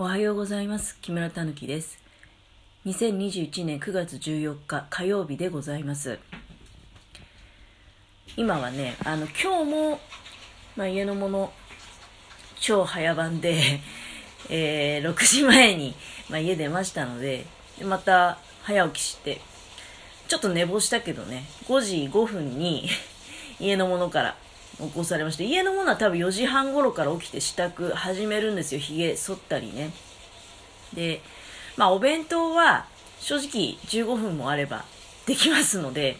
おはようございます。木村たぬきです。2021年9月14日火曜日でございます。今はね、あの、今日も、まあ、家のもの、超早番で、えー6時前に、まあ、家出ましたので、でまた早起きして、ちょっと寝坊したけどね、5時5分に家のものから起こされまして、家のものは多分4時半頃から起きて支度始めるんですよ。髭剃ったりね。で、まあお弁当は正直15分もあればできますので、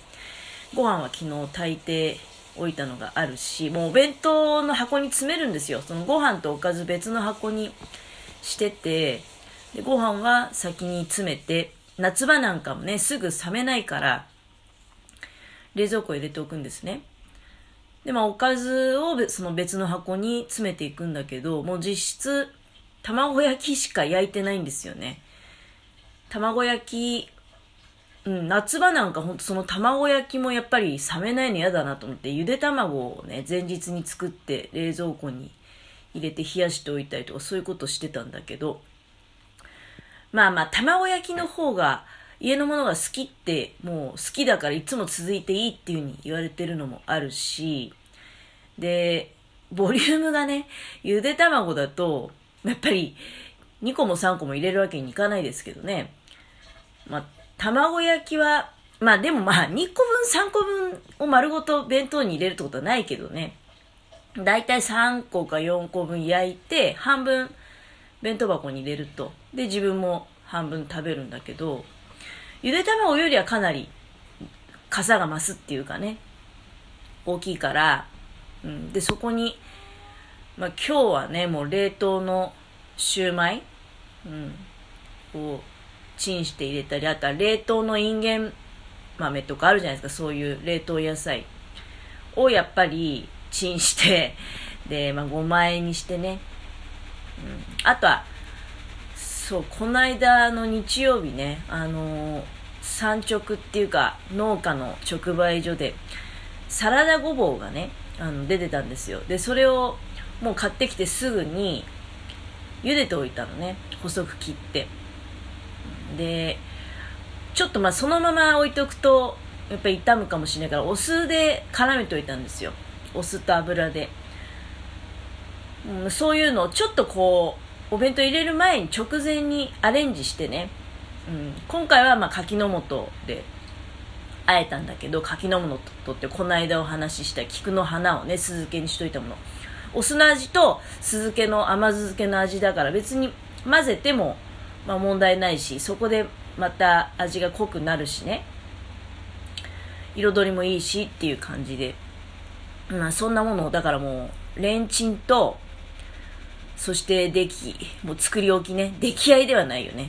ご飯は昨日炊いておいたのがあるし、もうお弁当の箱に詰めるんですよ。そのご飯とおかず別の箱にしてて、でご飯は先に詰めて、夏場なんかもね、すぐ冷めないから、冷蔵庫入れておくんですね。で、まあ、おかずをその別の箱に詰めていくんだけど、もう実質、卵焼きしか焼いてないんですよね。卵焼き、うん、夏場なんかほんとその卵焼きもやっぱり冷めないの嫌だなと思って、ゆで卵をね、前日に作って冷蔵庫に入れて冷やしておいたりとかそういうことしてたんだけど、まあまあ、卵焼きの方が家のものが好きって、もう好きだからいつも続いていいっていうふうに言われてるのもあるし、で、ボリュームがね、ゆで卵だと、やっぱり2個も3個も入れるわけにいかないですけどね。まあ、卵焼きは、まあでもまあ2個分3個分を丸ごと弁当に入れるってことはないけどね。だいたい3個か4個分焼いて、半分弁当箱に入れると。で、自分も半分食べるんだけど、ゆで卵よりはかなり、傘が増すっていうかね、大きいから、うん、で、そこに、まあ今日はね、もう冷凍のシューマイ、うん、をチンして入れたり、あとは冷凍のインゲン豆とかあるじゃないですか、そういう冷凍野菜。をやっぱりチンして、で、まあ5枚にしてね、うん、あとは、そう、この間の日曜日ね、あの産直っていうか農家の直売所でサラダごぼうがね、あの出てたんですよ。で、それをもう買ってきてすぐに茹でておいたのね、細く切って。で、ちょっとまあそのまま置いとくと、やっぱり傷むかもしれないから、お酢で絡めておいたんですよ。お酢と油で。うん、そういうのをちょっとこう、お弁当入れる前に直前にアレンジしてね、うん、今回はまあ柿の素であえたんだけど柿の素ってこの間お話しした菊の花をね酢漬けにしといたもの。お酢の味と酢漬けの甘酢漬けの味だから別に混ぜても、まあ、問題ないしそこでまた味が濃くなるしね。彩りもいいしっていう感じで、まあ、そんなものをだからもうレンチンとそして出来もう作り置きね出来合いではないよね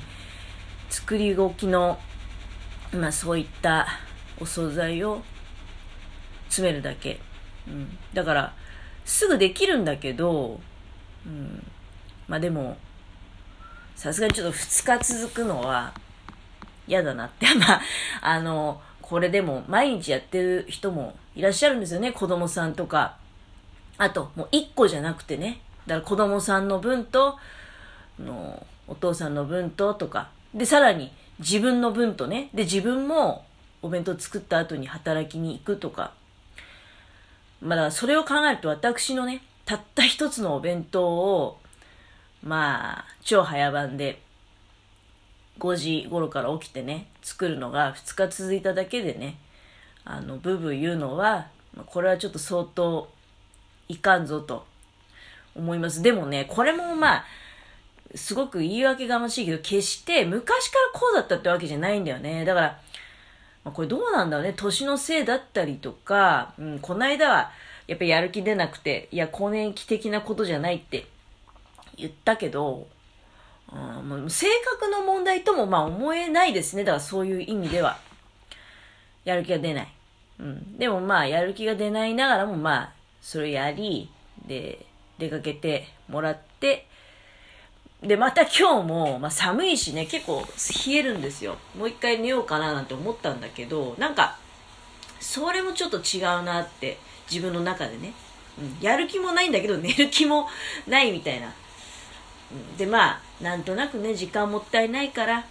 作り置きの、まあそういったお惣菜を詰めるだけ。うん。だから、すぐできるんだけど、うん。まあでも、さすがにちょっと2日続くのは嫌だなって。まあ、あの、これでも毎日やってる人もいらっしゃるんですよね。子供さんとか。あと、もう1個じゃなくてね。だから子供さんの分と、のお父さんの分ととか。で、さらに自分の分とね。で、自分もお弁当作った後に働きに行くとか。ま、だそれを考えると私のね、たった一つのお弁当を、まあ、超早番で、5時頃から起きてね、作るのが2日続いただけでね、あの、ブーブー言うのは、これはちょっと相当いかんぞと思います。でもね、これもまあ、すごく言い訳がましいけど、決して昔からこうだったってわけじゃないんだよね。だから、まあ、これどうなんだろうね。年のせいだったりとか、うん、この間はやっぱりやる気出なくて、いや、更年期的なことじゃないって言ったけど、うん、性格の問題ともまあ思えないですね。だからそういう意味では。やる気が出ない。うん。でもまあ、やる気が出ないながらもまあ、それやり、で、出かけてもらって、で、また今日も、まあ、寒いしね、結構冷えるんですよ。もう一回寝ようかななんて思ったんだけど、なんか、それもちょっと違うなって、自分の中でね。うん、やる気もないんだけど、寝る気もないみたいな。でまあなんとなくね時間もったいないから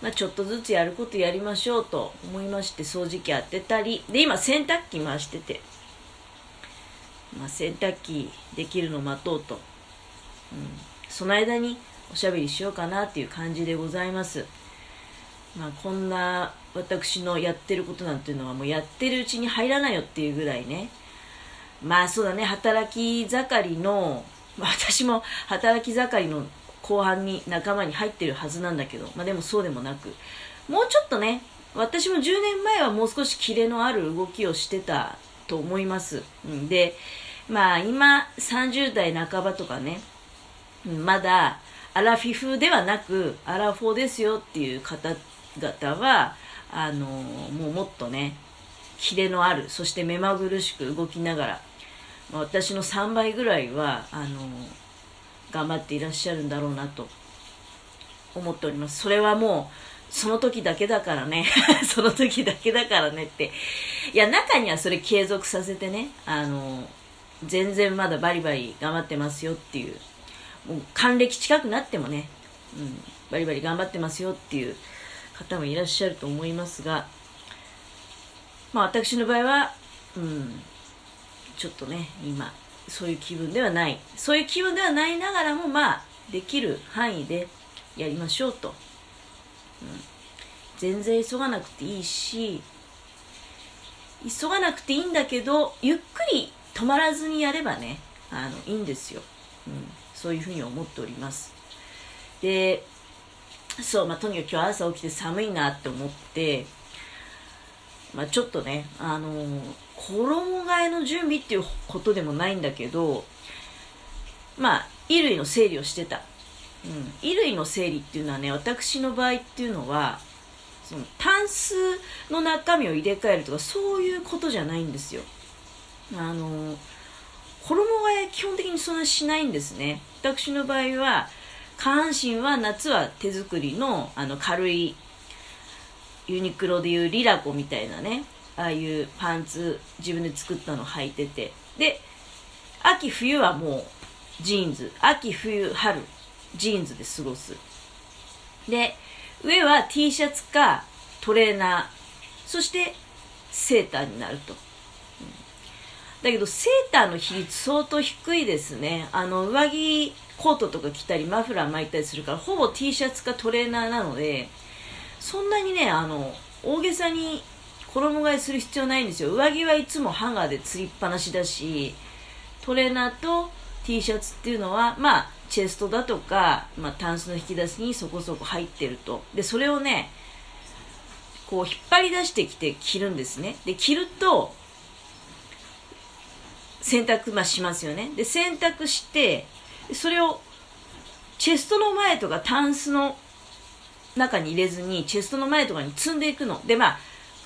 まあ、ちょっとずつやることやりましょうと思いまして掃除機当てたり。で今洗濯機回してて、まあ、洗濯機できるの待とうと、うん、その間におしゃべりしようかなっていう感じでございます、まあ、こんな私のやってることなんていうのはもうやってるうちに入らないよっていうぐらいね。まあそうだね。働き盛りの、私も働き盛りの後半に仲間に入ってるはずなんだけど、まあ、でもそうでもなく。もうちょっとね私も10年前はもう少しキレのある動きをしてたと思います、ん、でまあ今30代半ばとかね、まだアラフィフではなくアラフォーですよっていう方々はあのもうもっとねキレのあるそして目まぐるしく動きながら、私の3倍ぐらいはあの頑張っていらっしゃるんだろうなと思っております。それはもう、その時だけだからね。その時だけだからねって。いや、中にはそれ継続させてね、あの、全然まだバリバリ頑張ってますよっていう、もう還暦近くなってもね、うん、バリバリ頑張ってますよっていう方もいらっしゃると思いますが、まあ私の場合は、うん、ちょっとね、今、そういう気分ではない。そういう気分ではないながらもまあできる範囲でやりましょうと、うん、全然急がなくていいし急がなくていいんだけどゆっくり止まらずにやればねあのいいんですよ、うん、そういうふうに思っておりますでそう、まあ、とにかく今日朝起きて寒いなって思ってまあ、ちょっとね、あのー、衣替えの準備っていうことでもないんだけど、まあ、衣類の整理をしてた。うん。衣類の整理っていうのはね、私の場合っていうのは、その、タンスの中身を入れ替えるとか、そういうことじゃないんですよ。あの、衣替え基本的にそんなしないんですね。私の場合は、下半身は夏は手作りのあの軽いユニクロでいうリラコみたいなねああいうパンツ自分で作ったの履いてて。で秋冬はもうジーンズ。秋冬春ジーンズで過ごす。で上は T シャツかトレーナー。そしてセーターになると、だけどセーターの比率相当低いですね。あの上着コートとか着たりマフラー巻いたりするからほぼ T シャツかトレーナーなのでそんなにねあの大げさに衣替えする必要ないんですよ。上着はいつもハンガーでつりっぱなしだしトレーナーと T シャツっていうのはまあチェストだとか、まあ、タンスの引き出しにそこそこ入ってると。でそれをねこう引っ張り出してきて着るんですね。で着ると洗濯、まあ、しますよね。で洗濯してそれをチェストの前とかタンスの中に入れずにチェストの前とかに積んでいくの。でまあ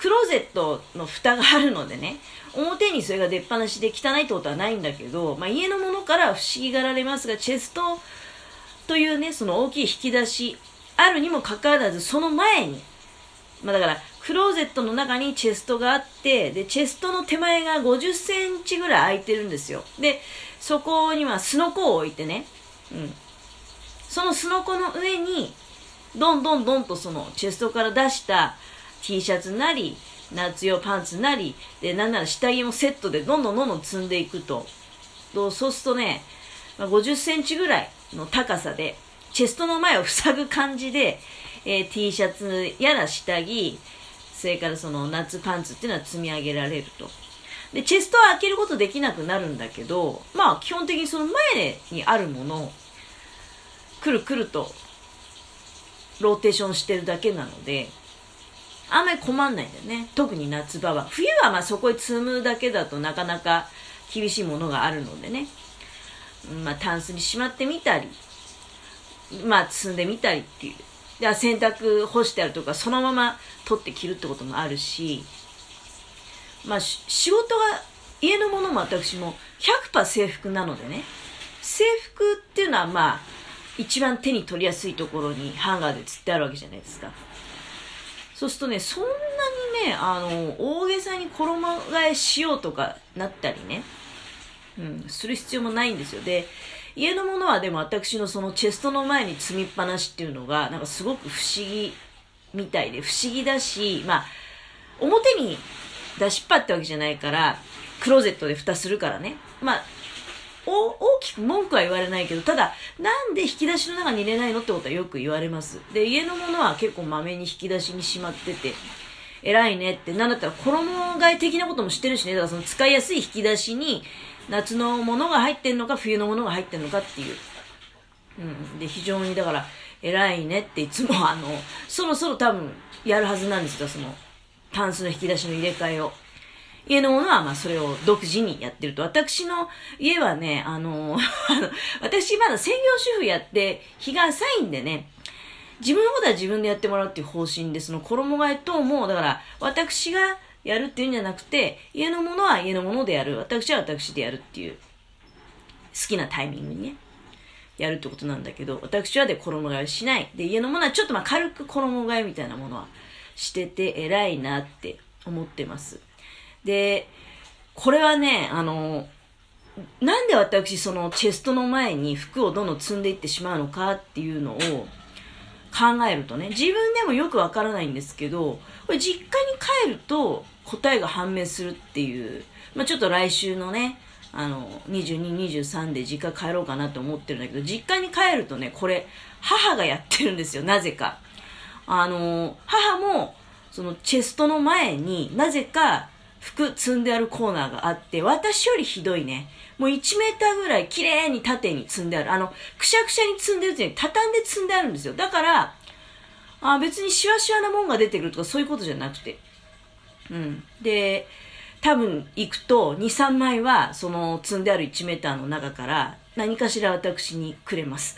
クローゼットの蓋があるのでね表にそれが出っ放しで汚いってことはないんだけど、まあ、家のものから不思議がられますがチェストというねその大きい引き出しあるにもかかわらずその前にまあだからクローゼットの中にチェストがあってでチェストの手前が50センチぐらい空いてるんですよ。でそこにはすのこを置いてね、うん、そのすのこの上にどんどんどんとそのチェストから出した T シャツなり夏用パンツなりでなんなら下着もセットでどんどんどんどん積んでいくと。そうするとね、50センチぐらいの高さでチェストの前を塞ぐ感じで、えー、T シャツやら下着それからその夏パンツっていうのは積み上げられるとでチェストは開けることできなくなるんだけどまあ基本的にその前にあるものをくるくるとローテーションしてるだけなので、あんまり困んないんだよね。特に夏場は。冬はまあそこへ積むだけだとなかなか厳しいものがあるのでね。まあタンスにしまってみたり、まあ積んでみたりっていう。で洗濯干してあるとかそのまま取って着るってこともあるし、まあ仕事が、家のものも私も100%制服なのでね。制服っていうのはまあ一番手に取りやすいところにハンガーで吊ってあるわけじゃないですか。そうするとね、そんなにね、あの、大げさに衣替えしようとかなったりね、うん、する必要もないんですよ。で、家のものはでも私のそのチェストの前に積みっぱなしっていうのが、なんかすごく不思議みたいで、不思議だし、まあ、表に出しっぱってわけじゃないから、クローゼットで蓋するからね。まあ、大きく文句は言われないけど、ただ、なんで引き出しの中に入れないのってことはよく言われます。で、家のものは結構まめに引き出しにしまってて、偉いねって、なんだったら衣替え的なこともしてるしね、だからその使いやすい引き出しに、夏のものが入ってんのか、冬のものが入ってんのかっていう。うん。で、非常にだから、偉いねっていつもあの、そろそろ多分やるはずなんですよ、その、タンスの引き出しの入れ替えを。家のものはまあそれを独自にやってると。私の家はね、あの、私まだ専業主婦やって日が浅いんでね、自分のことは自分でやってもらうっていう方針で、その衣替え等も、だから私がやるっていうんじゃなくて、家のものは家のものでやる。私は私でやるっていう、好きなタイミングにね、やるってことなんだけど、私はで衣替えをしない。で、家のものはちょっとまあ軽く衣替えみたいなものはしてて偉いなって思ってます。で、これはね、あの、なんで私そのチェストの前に服をどんどん積んでいってしまうのかっていうのを考えるとね、自分でもよくわからないんですけど、これ実家に帰ると答えが判明するっていう、まあ、ちょっと来週のね、あの、22、23で実家帰ろうかなと思ってるんだけど、実家に帰るとね、これ、母がやってるんですよ、なぜか。あの、母も、そのチェストの前になぜか服積んであるコーナーがあって、私よりひどいね。もう1メーターぐらい綺麗に縦に積んである。あの、くしゃくしゃに積んでるってに畳んで積んであるんですよ。だから、あ別にシワシワなもんが出てくるとかそういうことじゃなくて。うん。で、多分行くと2、3枚はその積んである1メーターの中から何かしら私にくれます。